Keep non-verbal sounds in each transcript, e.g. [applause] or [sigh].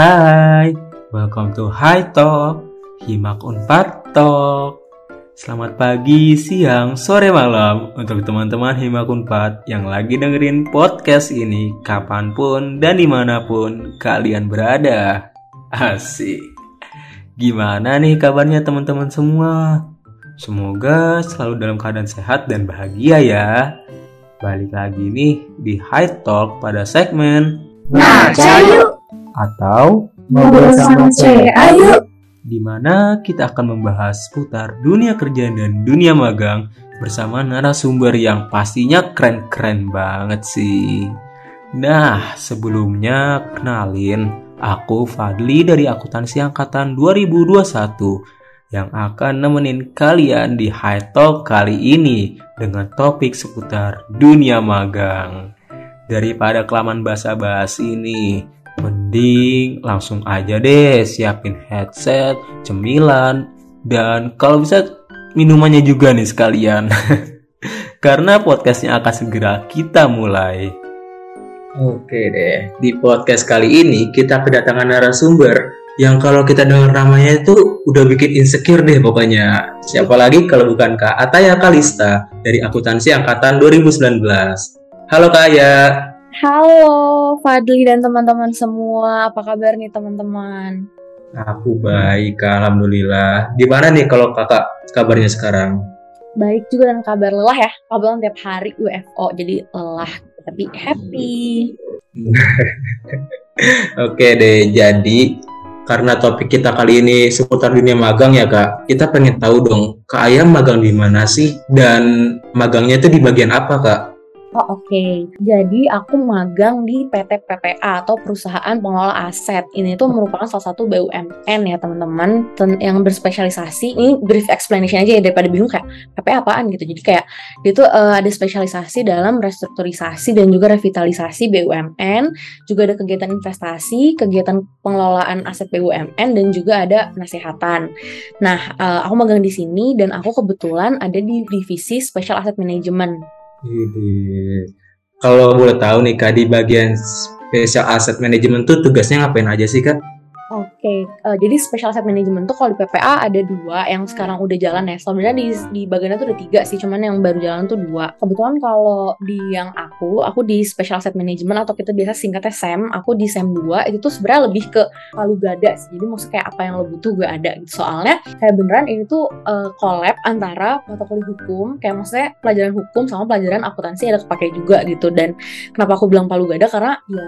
Hai, welcome to High Talk, Himak Unpad Talk. Selamat pagi, siang, sore, malam untuk teman-teman Himak Unpad yang lagi dengerin podcast ini kapan pun dan di mana pun kalian berada. Asik. Gimana nih kabarnya teman-teman semua? Semoga selalu dalam keadaan sehat dan bahagia ya. Balik lagi nih di High Talk pada segmen Nah, yuk atau ngobrol sama cewek, ayo. di mana kita akan membahas seputar dunia kerja dan dunia magang bersama narasumber yang pastinya keren-keren banget sih. Nah, sebelumnya kenalin, aku Fadli dari akuntansi angkatan 2021 yang akan nemenin kalian di High Talk kali ini dengan topik seputar dunia magang. Daripada kelamaan basa-basi ini, mending langsung aja deh siapin headset, cemilan, dan kalau bisa minumannya juga nih sekalian. [laughs] Karena podcastnya akan segera kita mulai. Oke deh, di podcast kali ini kita kedatangan narasumber yang kalau kita dengar namanya itu udah bikin insecure deh pokoknya. Siapa lagi kalau bukan Kak Ataya Kalista dari akuntansi angkatan 2019. Halo Kak Aya. Halo Fadli dan teman-teman semua, apa kabar nih teman-teman? Aku baik. Alhamdulillah. Gimana nih kalau kakak kabarnya sekarang? Baik juga dan kabar lelah ya, kabar tiap hari UFO, jadi lelah tapi happy. [laughs] Oke deh, jadi karena topik kita kali ini seputar dunia magang ya kak, kita pengen tahu dong, Kak Ayam magang di mana sih? Dan magangnya itu di bagian apa kak? Oh oke, okay. jadi aku magang di PT PPA atau Perusahaan Pengelola Aset. Ini tuh merupakan salah satu BUMN ya teman-teman yang berspesialisasi. Ini brief explanation aja ya daripada bingung kayak PPA apaan gitu. Jadi kayak dia tuh uh, ada spesialisasi dalam restrukturisasi dan juga revitalisasi BUMN. Juga ada kegiatan investasi, kegiatan pengelolaan aset BUMN dan juga ada nasihatan. Nah, uh, aku magang di sini dan aku kebetulan ada di divisi Special Asset Management kalau boleh tahu nih kak di bagian special asset management tuh tugasnya ngapain aja sih kak? Oke, okay. uh, eh, jadi special asset management tuh kalau di PPA ada dua yang sekarang udah jalan ya. Sebenarnya di di bagiannya tuh ada tiga sih, cuman yang baru jalan tuh dua. Kebetulan kalau di yang aku, aku di special asset management atau kita biasa singkatnya SEM, aku di SEM 2 itu tuh sebenarnya lebih ke palu gada sih. Jadi maksudnya kayak apa yang lo butuh gue ada gitu. Soalnya kayak beneran ini tuh uh, collab antara mata kuliah hukum, kayak maksudnya pelajaran hukum sama pelajaran akuntansi ada kepake juga gitu. Dan kenapa aku bilang palu gada karena ya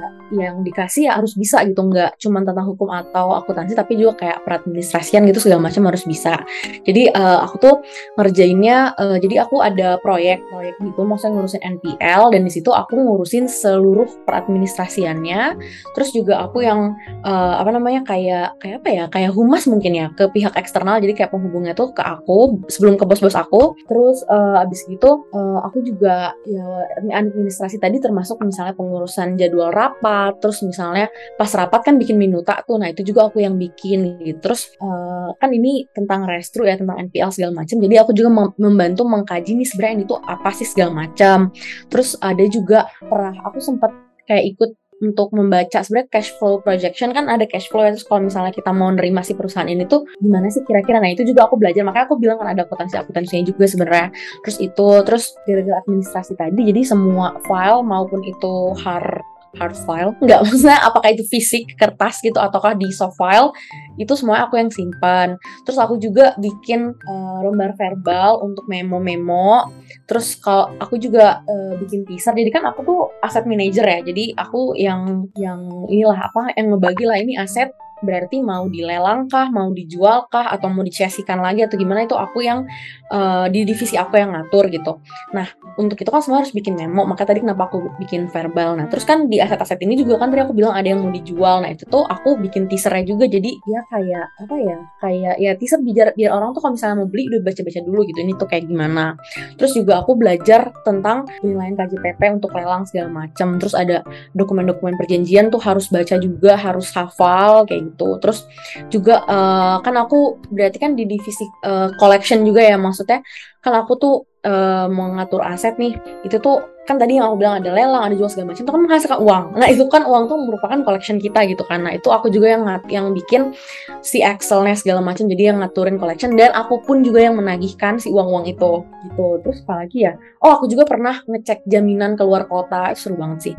yang dikasih ya harus bisa gitu, nggak cuma tentang hukum atau atau akuntansi tapi juga kayak peradministrasian gitu segala macam harus bisa. Jadi uh, aku tuh ngerjainnya uh, jadi aku ada proyek proyek gitu maksudnya ngurusin NPL dan di situ aku ngurusin seluruh peradministrasiannya. Terus juga aku yang uh, apa namanya kayak kayak apa ya kayak humas mungkin ya ke pihak eksternal jadi kayak penghubungnya tuh ke aku sebelum ke bos-bos aku. Terus uh, abis gitu uh, aku juga ya administrasi tadi termasuk misalnya pengurusan jadwal rapat terus misalnya pas rapat kan bikin minuta tuh nah itu itu juga aku yang bikin gitu. Terus uh, kan ini tentang restru ya tentang NPL segala macam jadi aku juga membantu mengkaji nih sebenarnya ini tuh apa sih segala macam terus ada juga pernah aku sempat kayak ikut untuk membaca sebenarnya cash flow projection. Kan ada cash flow ya terus kalau misalnya kita mau nerima si perusahaan ini tuh gimana sih kira-kira? Nah itu juga aku belajar. Makanya aku bilang kan ada akuntansi akuntansinya juga sebenarnya. Terus itu terus gara-gara administrasi tadi jadi semua file maupun itu hard hard file. Nggak [laughs] maksudnya apakah itu fisik kertas gitu ataukah di soft file itu semua aku yang simpan. Terus aku juga bikin uh, lembar verbal untuk memo-memo. Terus kalau aku juga uh, bikin teaser jadi kan aku tuh aset manager ya jadi aku yang yang inilah apa yang ngebagi lah ini aset berarti mau dilelang kah, mau dijual kah, atau mau dicesikan lagi atau gimana itu aku yang uh, di divisi aku yang ngatur gitu. Nah untuk itu kan semua harus bikin memo, maka tadi kenapa aku bikin verbal. Nah terus kan di aset-aset ini juga kan tadi aku bilang ada yang mau dijual, nah itu tuh aku bikin teasernya juga jadi ya kayak apa ya, kayak ya teaser biar biar orang tuh kalau misalnya mau beli udah baca-baca dulu gitu ini tuh kayak gimana. Terus juga aku belajar tentang penilaian KJPP untuk lelang segala macam. Terus ada dokumen-dokumen perjanjian tuh harus baca juga, harus hafal kayak gitu. Terus juga uh, kan aku berarti kan di divisi uh, collection juga ya maksudnya kan aku tuh uh, mengatur aset nih itu tuh kan tadi yang aku bilang ada lelang, ada jual segala macam itu kan menghasilkan uang. Nah itu kan uang tuh merupakan collection kita gitu. Nah itu aku juga yang yang bikin si Excelnya segala macam jadi yang ngaturin collection dan aku pun juga yang menagihkan si uang-uang itu gitu. Terus apa lagi ya? Oh aku juga pernah ngecek jaminan keluar kota seru banget sih.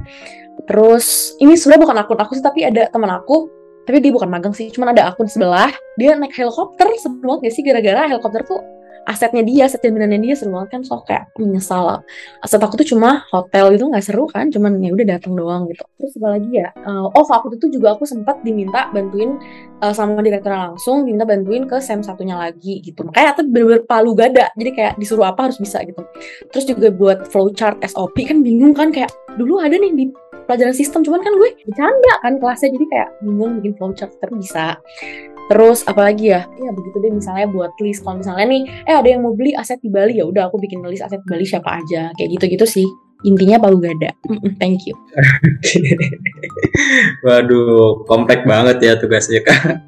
Terus ini sebenarnya bukan akun aku sih tapi ada teman aku tapi dia bukan magang sih, cuman ada akun sebelah dia naik helikopter banget gak sih gara-gara helikopter tuh asetnya dia, aset jaminannya dia seru banget kan so kayak menyesal. Aset aku tuh cuma hotel itu nggak seru kan cuman ya udah datang doang gitu. Terus apa lagi ya? Uh, oh waktu itu juga aku sempat diminta bantuin uh, sama direktur langsung diminta bantuin ke sem satunya lagi gitu. Makanya tuh bener-bener palu gada jadi kayak disuruh apa harus bisa gitu. Terus juga buat flowchart SOP kan bingung kan kayak dulu ada nih di pelajaran sistem cuman kan gue bercanda kan kelasnya jadi kayak bingung bikin flowchart tapi bisa Terus apalagi ya? Ya begitu deh misalnya buat list kalau misalnya nih eh ada yang mau beli aset di Bali ya udah aku bikin list aset di Bali siapa aja. Kayak gitu-gitu sih. Intinya palu gada. Thank you. [laughs] Waduh, komplek banget ya tugasnya Kak.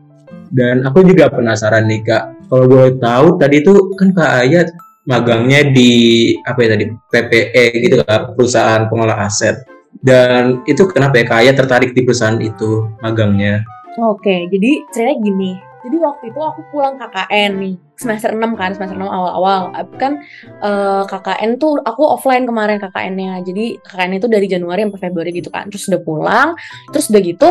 Dan aku juga penasaran nih Kak. Kalau boleh tahu tadi tuh kan Kak Ayat magangnya di apa ya tadi PPE gitu Kak, perusahaan pengolah aset. Dan itu kenapa ya Kak Ayat tertarik di perusahaan itu magangnya? Oke, jadi ceritanya gini. Jadi waktu itu aku pulang KKN nih, semester 6 kan, semester 6 awal-awal. Kan uh, eh, KKN tuh aku offline kemarin KKN-nya. Jadi KKN itu dari Januari sampai Februari gitu kan. Terus udah pulang, terus udah gitu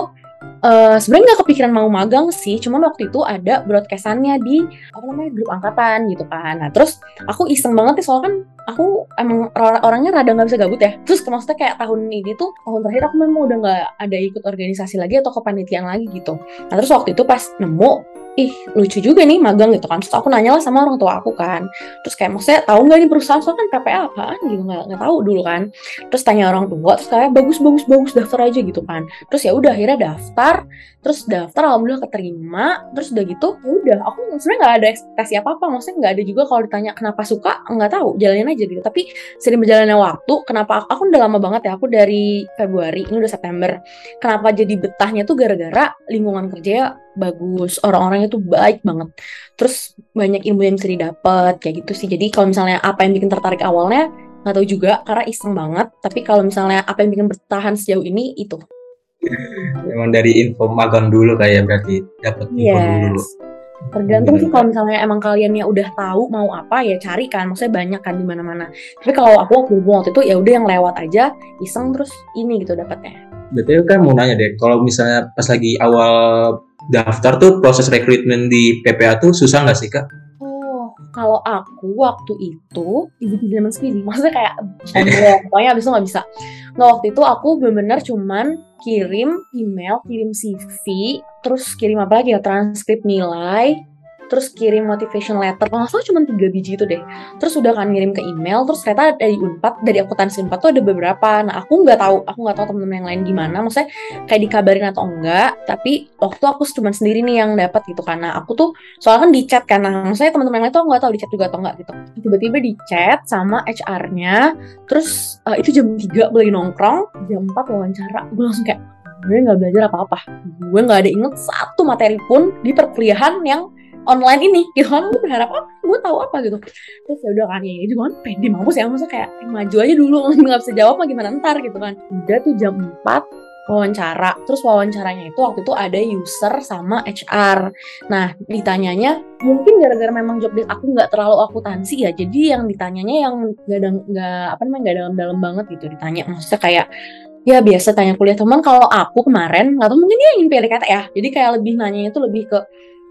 uh, sebenarnya nggak kepikiran mau magang sih, cuman waktu itu ada broadcastannya di apa namanya grup angkatan gitu kan. Nah terus aku iseng banget nih soalnya kan aku emang orangnya rada nggak bisa gabut ya. Terus maksudnya kayak tahun ini tuh tahun terakhir aku memang udah nggak ada ikut organisasi lagi atau kepanitiaan lagi gitu. Nah terus waktu itu pas nemu ih lucu juga nih magang gitu kan. Terus aku nanya lah sama orang tua aku kan. Terus kayak maksudnya tahu nggak nih perusahaan soalnya kan PPA apaan? Gitu nggak nggak tahu dulu kan. Terus tanya orang tua terus kayak bagus bagus bagus daftar aja gitu kan. Terus ya udah akhirnya daftar. Terus daftar alhamdulillah keterima. Terus udah gitu ya udah aku sebenarnya nggak ada ekspektasi apa apa maksudnya nggak ada juga kalau ditanya kenapa suka? Nggak tahu jalanin aja gitu. Tapi sering berjalannya waktu kenapa aku, aku udah lama banget ya aku dari Februari ini udah September. Kenapa jadi betahnya tuh gara-gara lingkungan kerja bagus. Orang-orangnya tuh baik banget. Terus banyak ilmu yang bisa didapat kayak gitu sih. Jadi kalau misalnya apa yang bikin tertarik awalnya nggak tahu juga karena iseng banget. Tapi kalau misalnya apa yang bikin bertahan sejauh ini itu. Memang dari info magang dulu kayak berarti dapat info yes. dulu. Tergantung sih kalau misalnya emang kaliannya udah tahu mau apa ya cari kan. Maksudnya banyak kan di mana-mana. Tapi kalau aku waktu itu ya udah yang lewat aja iseng terus ini gitu dapatnya. Berarti kan mau nanya deh. Kalau misalnya pas lagi awal daftar tuh proses rekrutmen di PPA tuh susah nggak sih kak? Oh, kalau aku waktu itu peasy lemon squeezy, maksudnya kayak pokoknya abis itu nggak bisa. Nggak waktu itu aku bener-bener cuman kirim email, kirim CV, terus kirim apa lagi ya transkrip nilai, terus kirim motivation letter kalau nggak salah cuma tiga biji itu deh. Terus udah kan ngirim ke email terus ternyata dari unpad dari akuntansi unpad tuh ada beberapa. Nah aku nggak tahu aku nggak tahu temen-temen yang lain gimana. Maksudnya kayak dikabarin atau enggak tapi waktu aku cuma sendiri nih yang dapat gitu karena aku tuh soalnya kan di chat nah maksudnya teman-teman yang lain tuh nggak tahu di chat juga atau enggak gitu. Tiba-tiba di chat sama HR-nya terus uh, itu jam 3 beli nongkrong jam 4 wawancara. Gue langsung kayak gue nggak belajar apa-apa. Gue nggak ada inget satu materi pun di perkuliahan yang online ini. Gitu kan gue berharap apa? Gue tahu apa gitu. Terus ya udah kan ya juga kan pede mampus ya maksudnya kayak maju aja dulu [laughs] nggak bisa jawab mah gimana ntar? gitu kan. Udah tuh jam 4 wawancara. Terus wawancaranya itu waktu itu ada user sama HR nah ditanyanya mungkin gara-gara memang job desk aku nggak terlalu akuntansi ya? Jadi yang ditanyanya yang nggak nggak apa namanya nggak dalam-dalam banget gitu ditanya. Maksudnya kayak ya biasa tanya kuliah. Teman kalau aku kemarin nggak tahu mungkin dia ingin PDKT ya. Jadi kayak lebih nanya itu lebih ke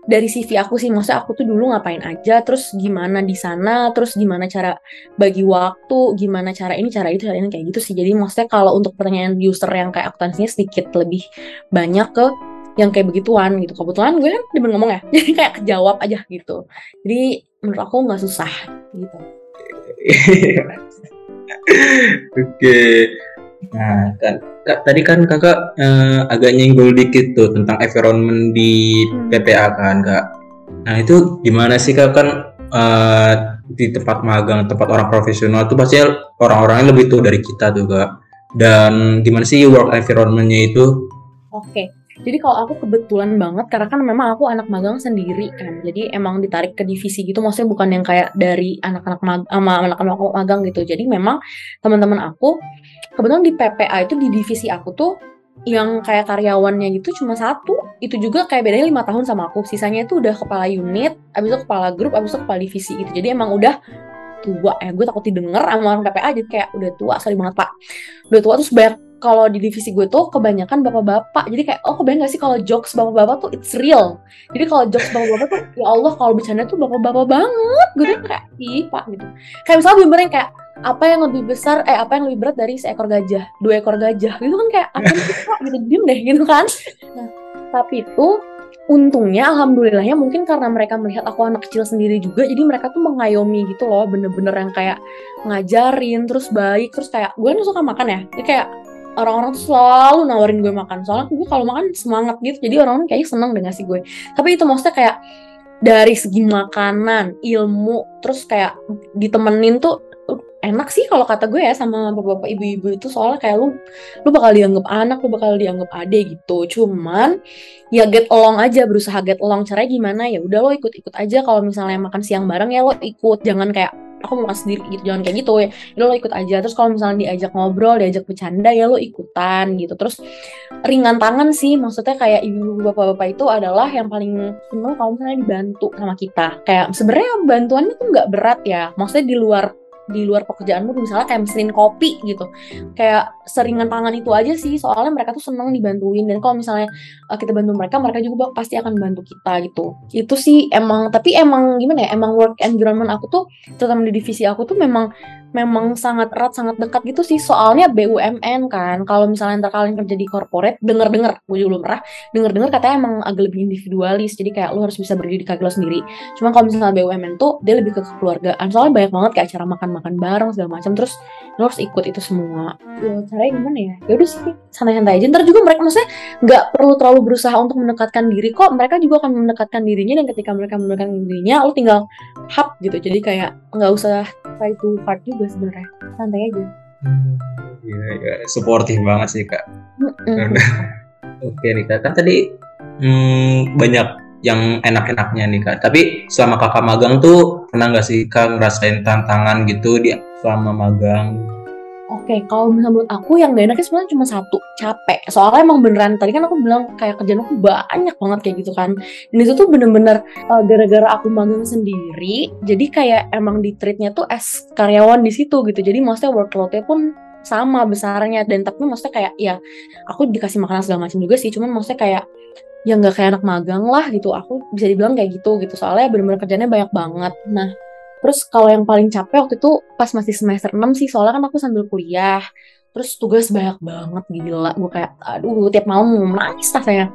dari CV aku sih maksudnya aku tuh dulu ngapain aja terus gimana di sana terus gimana cara bagi waktu gimana cara ini cara itu cara ini kayak gitu sih. Jadi maksudnya kalau untuk pertanyaan user yang kayak akuntansinya sedikit lebih banyak ke yang kayak begituan gitu. Kebetulan gue kan demen ngomong ya [laughs] jadi kayak kejawab aja gitu. Jadi menurut aku nggak susah gitu. [laughs] Oke. Nah, kan kak, tadi kan kakak eh, agak nyenggol dikit tuh tentang environment di hmm. PPA kan kak. Nah itu gimana sih kak kan eh, di tempat magang, tempat orang profesional tuh pasti orang-orangnya lebih tuh dari kita tuh kak. Dan gimana sih work environmentnya itu? Oke, Jadi kalau aku kebetulan banget karena kan memang aku anak magang sendiri kan. Jadi emang ditarik ke divisi gitu maksudnya bukan yang kayak dari anak-anak mag sama anak-anak magang gitu. Jadi memang teman-teman aku kebetulan di PPA itu di divisi aku tuh yang kayak karyawannya gitu cuma satu. Itu juga kayak bedanya lima tahun sama aku. Sisanya itu udah kepala unit abis itu kepala grup abis itu kepala divisi gitu. Jadi emang udah tua. Ya gue takut didengar sama orang PPA jadi kayak udah tua sorry banget pak. Udah tua terus banyak kalau di divisi gue tuh kebanyakan bapak-bapak. Jadi kayak oh kebayang gak sih kalau jokes bapak-bapak tuh it's real? Jadi kalau jokes bapak-bapak tuh ya Allah kalau bercanda tuh bapak-bapak banget. Gue tuh kayak ih pak gitu. Kayak misalnya bener yang kayak apa yang lebih besar eh apa yang lebih berat dari seekor gajah? Dua ekor gajah. Gitu kan kayak apa sih pak? Gitu diem deh gitu kan. Nah tapi itu untungnya alhamdulillahnya mungkin karena mereka melihat aku anak kecil sendiri juga jadi mereka tuh mengayomi gitu loh bener-bener yang kayak ngajarin terus baik terus kayak gue kan suka makan ya jadi kayak orang-orang tuh selalu nawarin gue makan. Soalnya gue kalau makan semangat gitu. Jadi orang-orang kayaknya seneng deh ngasih gue. Tapi itu maksudnya kayak dari segi makanan ilmu terus kayak ditemenin tuh enak sih kalau kata gue ya sama bapak-bapak ibu-ibu itu. Soalnya kayak lu lu bakal dianggap anak lu bakal dianggap ade gitu. Cuman ya get along aja berusaha get along. Caranya gimana? Ya udah lo ikut-ikut aja. Kalau misalnya makan siang bareng ya lo ikut. Jangan kayak aku mau sendiri gitu jangan kayak gitu ya lo, lo ikut aja. Terus kalau misalnya diajak ngobrol diajak bercanda ya lo ikutan gitu. Terus ringan tangan sih maksudnya kayak ibu bapak-bapak itu adalah yang paling seneng kalau misalnya dibantu sama kita. Kayak sebenarnya bantuannya tuh nggak berat ya. Maksudnya di luar di luar pekerjaanmu misalnya kayak mesin kopi gitu. Kayak seringan tangan itu aja sih soalnya mereka tuh seneng dibantuin. Dan kalau misalnya uh, kita bantu mereka mereka juga pasti akan bantu kita gitu. Itu sih emang tapi emang gimana ya emang work environment aku tuh terutama di divisi aku tuh memang memang sangat erat sangat dekat gitu sih. Soalnya BUMN kan kalau misalnya ntar kalian kerja di corporate denger denger gue juga belum pernah denger denger katanya emang agak lebih individualis jadi kayak lo harus bisa berdiri di kaki lo sendiri. Cuma kalau misalnya BUMN tuh dia lebih ke kekeluargaan soalnya banyak banget kayak acara makan makan bareng segala macam terus lo harus ikut itu semua. Ya caranya gimana ya? Ya udah sih santai-santai aja. Ntar juga mereka maksudnya nggak perlu terlalu berusaha untuk mendekatkan diri kok mereka juga akan mendekatkan dirinya dan ketika mereka mendekatkan dirinya lo tinggal hap gitu. Jadi kayak nggak usah try to hard juga sebenarnya. Santai aja. Hmm, ya, ya supportive banget sih kak. Mm [laughs] oke nih kak. Kan tadi hmm, banyak yang enak-enaknya nih kak. Tapi selama kakak magang tuh pernah nggak sih kak ngerasain tantangan gitu di selama magang? Oke, okay, kalau menurut aku yang gak enaknya sebenarnya cuma satu, capek. Soalnya emang beneran tadi kan aku bilang kayak kerjaan aku banyak banget kayak gitu kan. Dan itu tuh bener-bener uh, gara-gara aku magang sendiri, jadi kayak emang di treatnya tuh as karyawan di situ gitu. Jadi maksudnya workloadnya pun sama besarnya dan tapi maksudnya kayak ya aku dikasih makanan segala macam juga sih cuman maksudnya kayak yang nggak kayak anak magang lah gitu aku bisa dibilang kayak gitu gitu soalnya bener-bener kerjanya banyak banget nah terus kalau yang paling capek waktu itu pas masih semester 6 sih soalnya kan aku sambil kuliah. Terus tugas banyak banget gila. Gue kayak aduh tiap malam mau nangis rasanya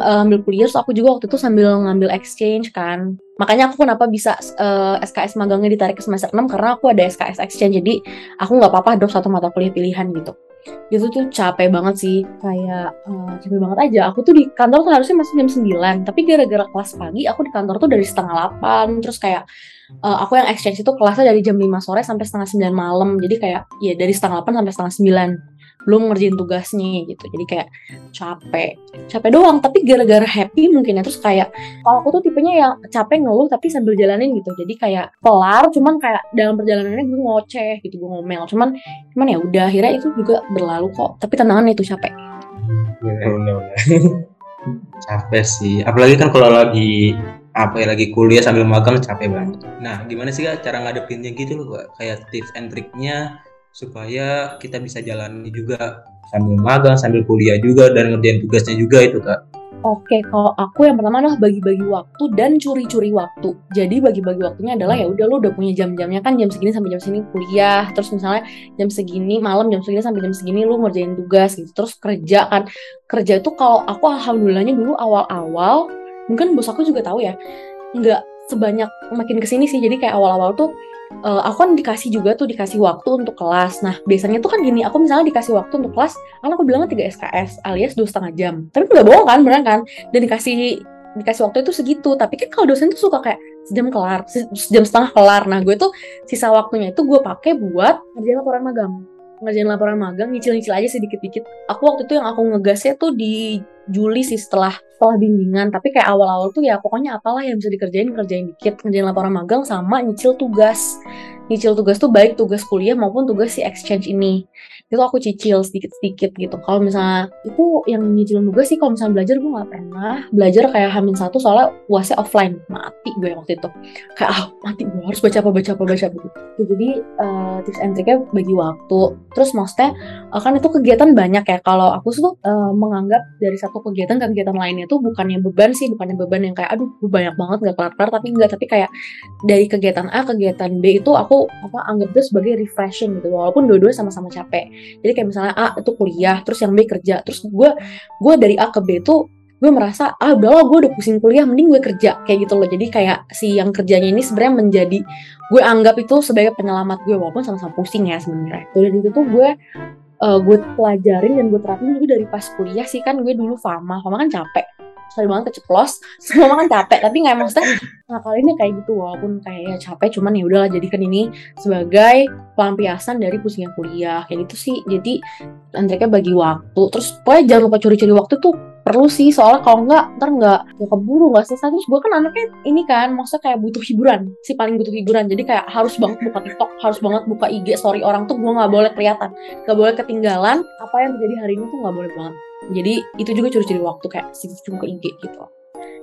ambil kuliah terus aku juga waktu itu sambil ngambil exchange kan. Makanya aku kenapa bisa uh, eh, SKS magangnya ditarik ke semester 6 karena aku ada SKS exchange jadi aku nggak apa-apa dong satu mata kuliah pilihan gitu. Itu tuh capek banget sih. Kayak uh, capek banget aja. Aku tuh di kantor tuh harusnya masih jam 9 tapi gara-gara kelas pagi aku di kantor tuh dari setengah 8 terus kayak uh, aku yang exchange itu kelasnya dari jam 5 sore sampai setengah 9 malam. Jadi kayak ya dari setengah 8 sampai setengah 9 belum ngerjain tugasnya gitu. Jadi kayak capek. Capek doang tapi gara-gara happy mungkin ya. Terus kayak kalau aku tuh tipenya yang capek ngeluh tapi sambil jalanin gitu. Jadi kayak kelar cuman kayak dalam perjalanannya gue ngoceh gitu gue ngomel. Cuman cuman ya udah akhirnya itu juga berlalu kok. Tapi tantangannya itu capek. Ya, [laughs] capek sih. Apalagi kan kalau lagi apa lagi kuliah sambil magang capek banget. Nah, gimana sih kak cara ngadepinnya gitu loh kak? Kayak tips and triknya supaya kita bisa jalani juga sambil magang, sambil kuliah juga dan ngerjain tugasnya juga itu kak. Oke, kalau aku yang pertama adalah bagi-bagi waktu dan curi-curi waktu. Jadi bagi-bagi waktunya adalah ya udah lu udah punya jam-jamnya kan jam segini sampai jam segini kuliah, terus misalnya jam segini malam jam segini sampai jam segini lu ngerjain tugas gitu. Terus kerja kan. Kerja itu kalau aku alhamdulillahnya dulu awal-awal mungkin bos aku juga tahu ya, nggak sebanyak makin ke sini sih. Jadi kayak awal-awal tuh uh, aku kan dikasih juga tuh dikasih waktu untuk kelas. Nah biasanya tuh kan gini, aku misalnya dikasih waktu untuk kelas, kan aku bilangnya 3 SKS alias dua setengah jam. Tapi nggak bohong kan, beneran kan? Dan dikasih dikasih waktu itu segitu. Tapi kan kalau dosen tuh suka kayak sejam kelar, sejam setengah kelar. Nah gue tuh sisa waktunya itu gue pakai buat ngerjain laporan magang ngerjain laporan magang nyicil-nyicil aja sih dikit-dikit aku waktu itu yang aku ngegasnya tuh di Juli sih setelah setelah bimbingan. Tapi kayak awal-awal tuh ya pokoknya apalah yang bisa dikerjain kerjain dikit. Ngerjain laporan magang sama nyicil tugas nyicil tugas tuh baik tugas kuliah maupun tugas si exchange ini. Itu aku cicil sedikit-sedikit gitu. Kalau misalnya itu yang nyicil tugas sih kalau misalnya belajar gue nggak pernah. Belajar kayak hamin satu soalnya uasnya offline. Mati gue waktu itu. Kayak ah mati gue harus baca apa baca apa baca apa. Gitu. Jadi uh, tips and triknya bagi waktu. Terus maksudnya uh, kan itu kegiatan banyak ya. Kalau aku tuh uh, menganggap dari satu kegiatan ke kegiatan lainnya tuh bukannya beban sih bukannya beban yang kayak aduh banyak banget gak kelar-kelar tapi enggak tapi kayak dari kegiatan A kegiatan B itu aku apa anggap itu sebagai refreshing gitu walaupun dua-dua sama-sama capek. Jadi kayak misalnya A itu kuliah terus yang B kerja. Terus gue gue dari A ke B itu gue merasa ah udah gue udah pusing kuliah mending gue kerja. Kayak gitu loh. Jadi kayak si yang kerjanya ini sebenarnya menjadi gue anggap itu sebagai penyelamat gue walaupun sama-sama pusing ya sebenarnya. Dari itu tuh gue uh, gue pelajarin dan gue terapin juga dari pas kuliah sih. Kan gue dulu fama fama kan capek sorry banget keceplos. [laughs] Semua kan capek tapi nggak maksudnya nah kali ini kayak gitu walaupun kayak ya capek cuman ya udahlah jadikan ini sebagai pelampiasan dari pusingnya kuliah. Kayak gitu sih. Jadi Andreka bagi waktu. Terus pokoknya jangan lupa curi-curi waktu tuh perlu sih soalnya kalau nggak ntar nggak nggak keburu nggak selesai. Terus gue kan anaknya ini kan maksudnya kayak butuh hiburan si paling butuh hiburan. Jadi kayak harus banget buka tiktok harus banget buka ig story orang tuh gue nggak boleh kelihatan nggak boleh ketinggalan apa yang terjadi hari ini tuh nggak boleh banget jadi itu juga curi-curi waktu kayak sih cuma ke IG gitu.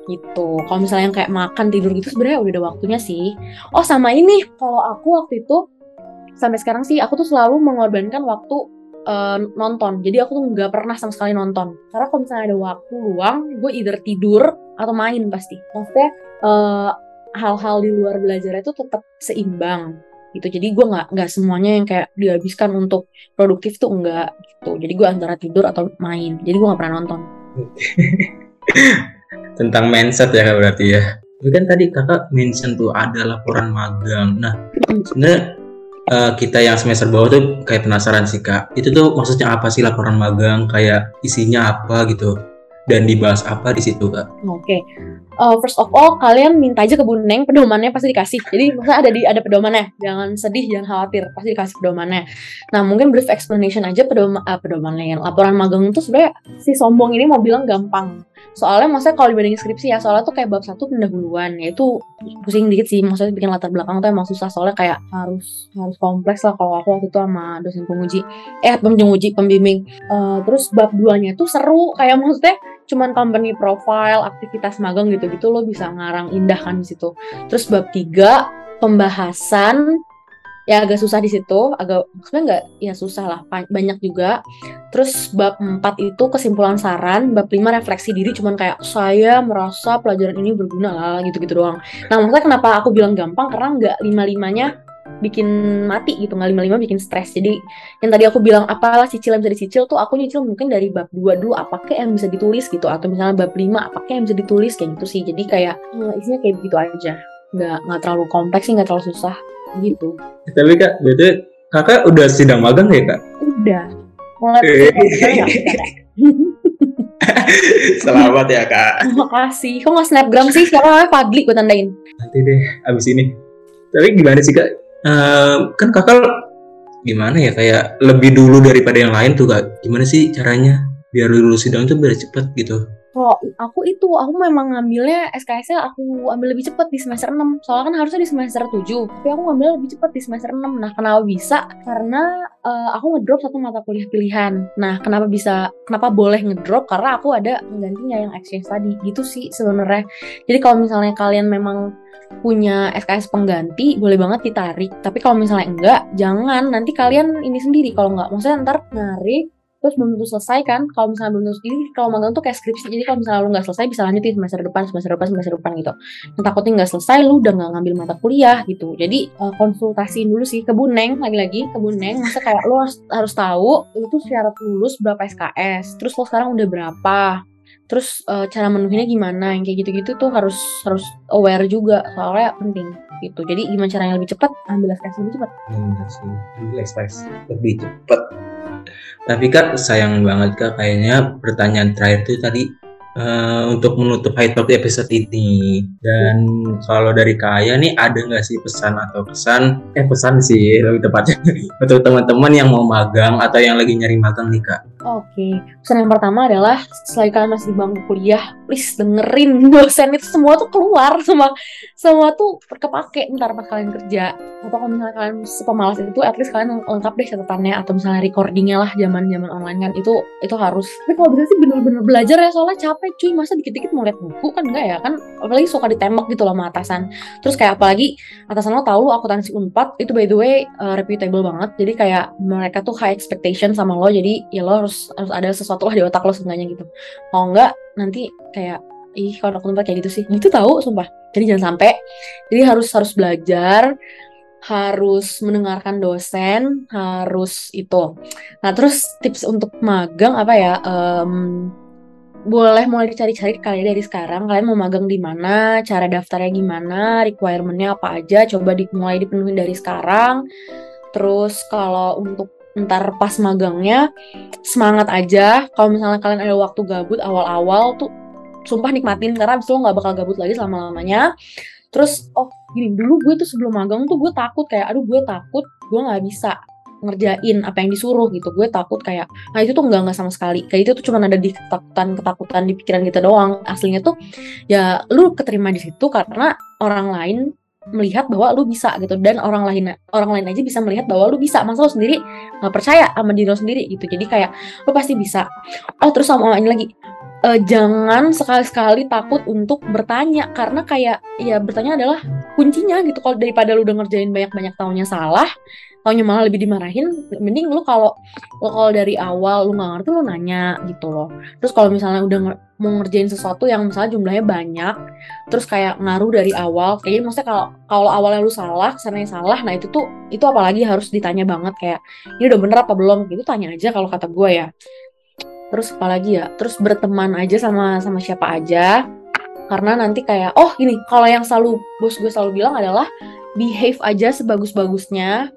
Gitu. Kalau misalnya yang kayak makan tidur gitu sebenarnya udah ada waktunya sih. Oh sama ini. Kalau aku waktu itu sampai sekarang sih aku tuh selalu mengorbankan waktu uh, nonton. Jadi aku tuh nggak pernah sama sekali nonton. Karena kalau misalnya ada waktu luang gue either tidur atau main pasti. Maksudnya uh, hal-hal di luar belajar itu tetap seimbang gitu. Jadi gue nggak nggak semuanya yang kayak dihabiskan untuk produktif tuh enggak gitu. Jadi gue antara tidur atau main. Jadi gue nggak pernah nonton. [laughs] Tentang mindset ya berarti ya. Tapi kan tadi kakak mention tuh ada laporan magang. Nah sebenarnya uh, kita yang semester bawah tuh kayak penasaran sih kak. Itu tuh maksudnya apa sih laporan magang? Kayak isinya apa gitu dan dibahas apa di situ kak? Oke, okay. uh, first of all kalian minta aja ke Buneng pedomannya pasti dikasih. Jadi maksudnya ada di ada pedomannya, jangan sedih, jangan khawatir, pasti dikasih pedomannya. Nah mungkin brief explanation aja pedoma, uh, pedomannya. Laporan magang itu sebenarnya si sombong ini mau bilang gampang. Soalnya maksudnya kalau dibanding skripsi ya, soalnya tuh kayak bab satu pendahuluan, yaitu pusing dikit sih. Maksudnya bikin latar belakang tuh emang susah soalnya kayak harus harus kompleks lah kalau aku waktu itu sama dosen penguji, eh penguji pembimbing. Uh, terus bab duanya tuh seru kayak maksudnya cuman company profile, aktivitas magang gitu-gitu lo bisa ngarang indah kan di situ. Terus bab tiga pembahasan ya agak susah di situ, agak maksudnya nggak ya susah lah, banyak juga. Terus bab 4 itu kesimpulan saran, bab 5 refleksi diri cuman kayak saya merasa pelajaran ini berguna lah gitu-gitu doang. Nah, maksudnya kenapa aku bilang gampang karena nggak lima-limanya bikin mati gitu nggak lima lima bikin stres jadi yang tadi aku bilang apalah cicil yang bisa dicicil tuh aku nyicil mungkin dari bab dua dulu apakah yang bisa ditulis gitu atau misalnya bab lima apakah yang bisa ditulis kayak gitu sih jadi kayak uh, isinya kayak begitu aja nggak nggak terlalu kompleks sih nggak terlalu susah gitu tapi kak berarti kakak udah sidang magang ya kak udah mulai [laughs] Selamat ya kak. [laughs] Terima kasih. Kok nggak snapgram sih? Siapa namanya Fadli? Gue tandain. Nanti deh, abis ini. Tapi gimana sih kak? Uh, kan kakak gimana ya kayak lebih dulu daripada yang lain tuh kak? Gimana sih caranya biar lulus sidang tuh biar cepet gitu Oh, aku itu, aku memang ngambilnya SKS-nya aku ambil lebih cepet di semester 6. Soalnya kan harusnya di semester 7, tapi aku ngambil lebih cepet di semester 6. Nah, kenapa bisa? Karena uh, aku ngedrop satu mata kuliah pilihan. Nah, kenapa bisa, kenapa boleh ngedrop? Karena aku ada penggantinya yang exchange tadi. Gitu sih sebenarnya. Jadi kalau misalnya kalian memang punya SKS pengganti boleh banget ditarik tapi kalau misalnya enggak jangan nanti kalian ini sendiri kalau enggak maksudnya ntar narik terus belum tentu selesai kan kalau misalnya belum tentu jadi kalau magang tuh kayak skripsi jadi kalau misalnya lu nggak selesai bisa lanjutin semester depan semester depan semester depan gitu. Yang takutnya nggak selesai lu udah nggak ngambil mata kuliah gitu. Jadi uh, konsultasiin dulu sih ke Buneng lagi-lagi ke Buneng. Masa kayak lu harus, harus tahu itu syarat lulus berapa SKS terus lo sekarang udah berapa terus uh, cara menuhinya gimana yang kayak gitu-gitu tuh harus harus aware juga soalnya penting gitu. Jadi gimana caranya lebih cepat ambil SKS lebih cepat ambil SKS lebih cepat tapi kak sayang banget kak kayaknya pertanyaan terakhir tuh tadi uh, untuk menutup High Talk episode ini. Dan kalau dari Kaya nih ada nggak sih pesan atau pesan? Eh pesan sih lebih tepatnya [laughs] untuk teman-teman yang mau magang atau yang lagi nyari magang nih kak. Oke, pesan yang pertama adalah selagi kalian masih di bangku kuliah, please dengerin [laughs] dosen itu semua tuh keluar, semua semua tuh kepake ntar pas kalian kerja. Atau kalau misalnya kalian sepemalas itu, at least kalian lengkap deh catatannya atau misalnya recordingnya lah zaman zaman online kan itu itu harus. Tapi kalau bisa sih bener-bener belajar ya soalnya capek cuy masa dikit-dikit mau lihat buku kan enggak ya kan apalagi suka ditembak gitu loh sama atasan. Terus kayak apalagi atasan lo tahu lo akuntansi unpad itu by the way uh, reputable banget jadi kayak mereka tuh high expectation sama lo jadi ya lo harus harus ada sesuatu lah di otak lo seenggaknya gitu. Kalau enggak nanti kayak ih kalau aku tempat kayak gitu sih. Gitu tahu sumpah. Jadi jangan sampai. Jadi harus harus belajar harus mendengarkan dosen harus itu. Nah terus tips untuk magang apa ya? Um, boleh mulai dicari-cari kali dari sekarang. Kalian mau magang di mana cara daftarnya gimana requirementnya apa aja coba dimulai dipenuhi dari sekarang. Terus kalau untuk ntar pas magangnya semangat aja. Kalau misalnya kalian ada waktu gabut awal-awal tuh sumpah nikmatin karena abis itu lo gak bakal gabut lagi selama-lamanya. Terus oh gini dulu gue tuh sebelum magang tuh gue takut kayak aduh gue takut gue nggak bisa ngerjain apa yang disuruh gitu. Gue takut kayak nah itu tuh enggak enggak sama sekali. Kayak itu tuh cuma ada di ketakutan ketakutan di pikiran kita doang. Aslinya tuh ya lu keterima di situ karena orang lain melihat bahwa lu bisa gitu. Dan orang lain orang lain aja bisa melihat bahwa lu bisa. Masa lu sendiri nggak percaya sama diri lu sendiri gitu. Jadi kayak lu pasti bisa. Oh terus sama ini lagi. Uh, jangan sekali-sekali takut untuk bertanya. Karena kayak ya bertanya adalah kuncinya gitu. Kalau daripada lu udah ngerjain banyak-banyak tahunya salah taunya malah lebih dimarahin mending lu kalau lo kalau dari awal lu nggak ngerti lu nanya gitu loh. Terus kalau misalnya udah mau ngerjain sesuatu yang misalnya jumlahnya banyak terus kayak ngaruh dari awal kayaknya maksudnya kalau kalau awalnya lu salah kesannya salah nah itu tuh itu apalagi harus ditanya banget kayak ini udah bener apa belum? Gitu tanya aja kalau kata gue ya. Terus apalagi ya terus berteman aja sama sama siapa aja karena nanti kayak oh ini kalau yang selalu bos gue selalu bilang adalah behave aja sebagus-bagusnya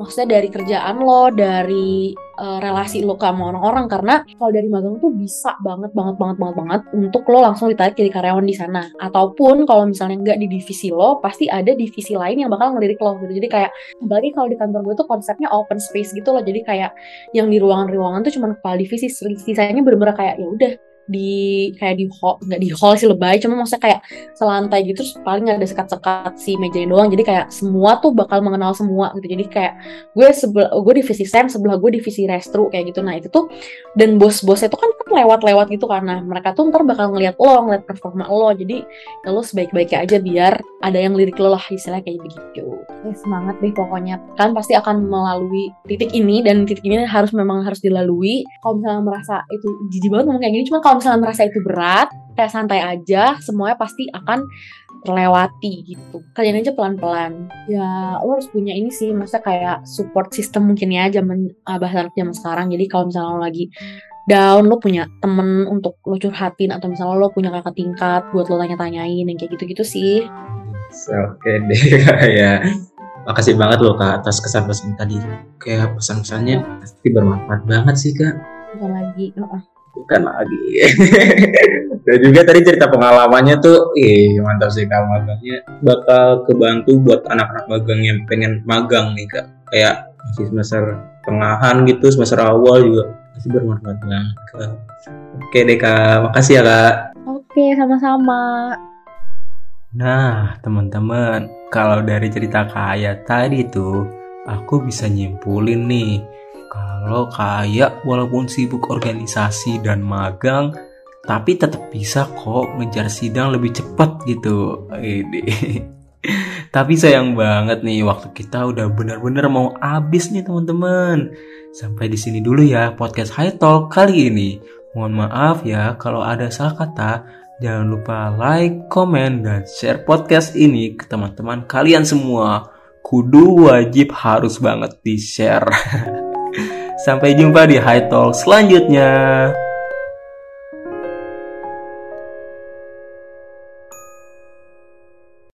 maksudnya dari kerjaan lo, dari uh, relasi lo sama orang-orang karena kalau dari magang tuh bisa banget banget banget banget banget untuk lo langsung ditarik jadi karyawan di sana. Ataupun kalau misalnya nggak di divisi lo pasti ada divisi lain yang bakal ngelirik lo gitu. Jadi kayak apalagi kalau di kantor gue tuh konsepnya open space gitu loh. Jadi kayak yang di ruangan-ruangan tuh cuma kepala divisi sisanya bener-bener kayak ya udah di kayak di hall nggak di hall sih lebay. Cuma maksudnya kayak selantai gitu terus paling ada sekat-sekat si mejanya doang. Jadi kayak semua tuh bakal mengenal semua gitu. Jadi kayak gue sebelah gue divisi sem sebelah gue divisi restru kayak gitu. Nah itu tuh dan bos-bosnya tuh kan lewat-lewat gitu. Karena mereka tuh ntar bakal ngeliat lo ngeliat performa lo. Jadi ya lo sebaik-baiknya aja biar ada yang lirik lo lah istilahnya kayak begitu ya, semangat deh pokoknya. Kan pasti akan melalui titik ini dan titik ini harus memang harus dilalui. Kalau misalnya merasa itu jijik banget ngomong kayak gini cuma kalau misalnya merasa itu berat kayak santai aja semuanya pasti akan terlewati gitu. Kalian aja pelan-pelan. Ya lo harus punya ini sih masa kayak support system mungkin ya zaman uh, bahasa anak zaman sekarang. Jadi kalau misalnya lo lagi down lo punya temen untuk lo curhatin atau misalnya lo punya kakak tingkat buat lo tanya-tanyain yang kayak gitu-gitu sih. Oke okay deh [laughs] ya. Makasih banget loh kak atas kesan-pesan tadi. Kayak pesan-pesannya pasti bermanfaat banget sih kak. Bukan lagi uh -uh bukan lagi. [laughs] Dan juga tadi cerita pengalamannya tuh ih mantap sih kak magangnya bakal kebantu buat anak-anak magang yang pengen magang nih kak. Kayak masih semester tengahan gitu semester awal juga masih bermanfaat banget kak. Oke deh kak. Makasih ya kak. Oke sama-sama. Nah teman-teman kalau dari cerita kak tadi tuh aku bisa nyimpulin nih kalau kayak walaupun sibuk organisasi dan magang tapi tetap bisa kok ngejar sidang lebih cepat gitu. Ini. [laughs] Tapi sayang banget nih waktu kita udah bener-bener mau habis nih teman-teman. Sampai di sini dulu ya podcast High Talk kali ini. Mohon maaf ya kalau ada salah kata. Jangan lupa like, komen, dan share podcast ini ke teman-teman kalian semua. Kudu wajib harus banget di-share. [laughs] Sampai jumpa di High Talk selanjutnya.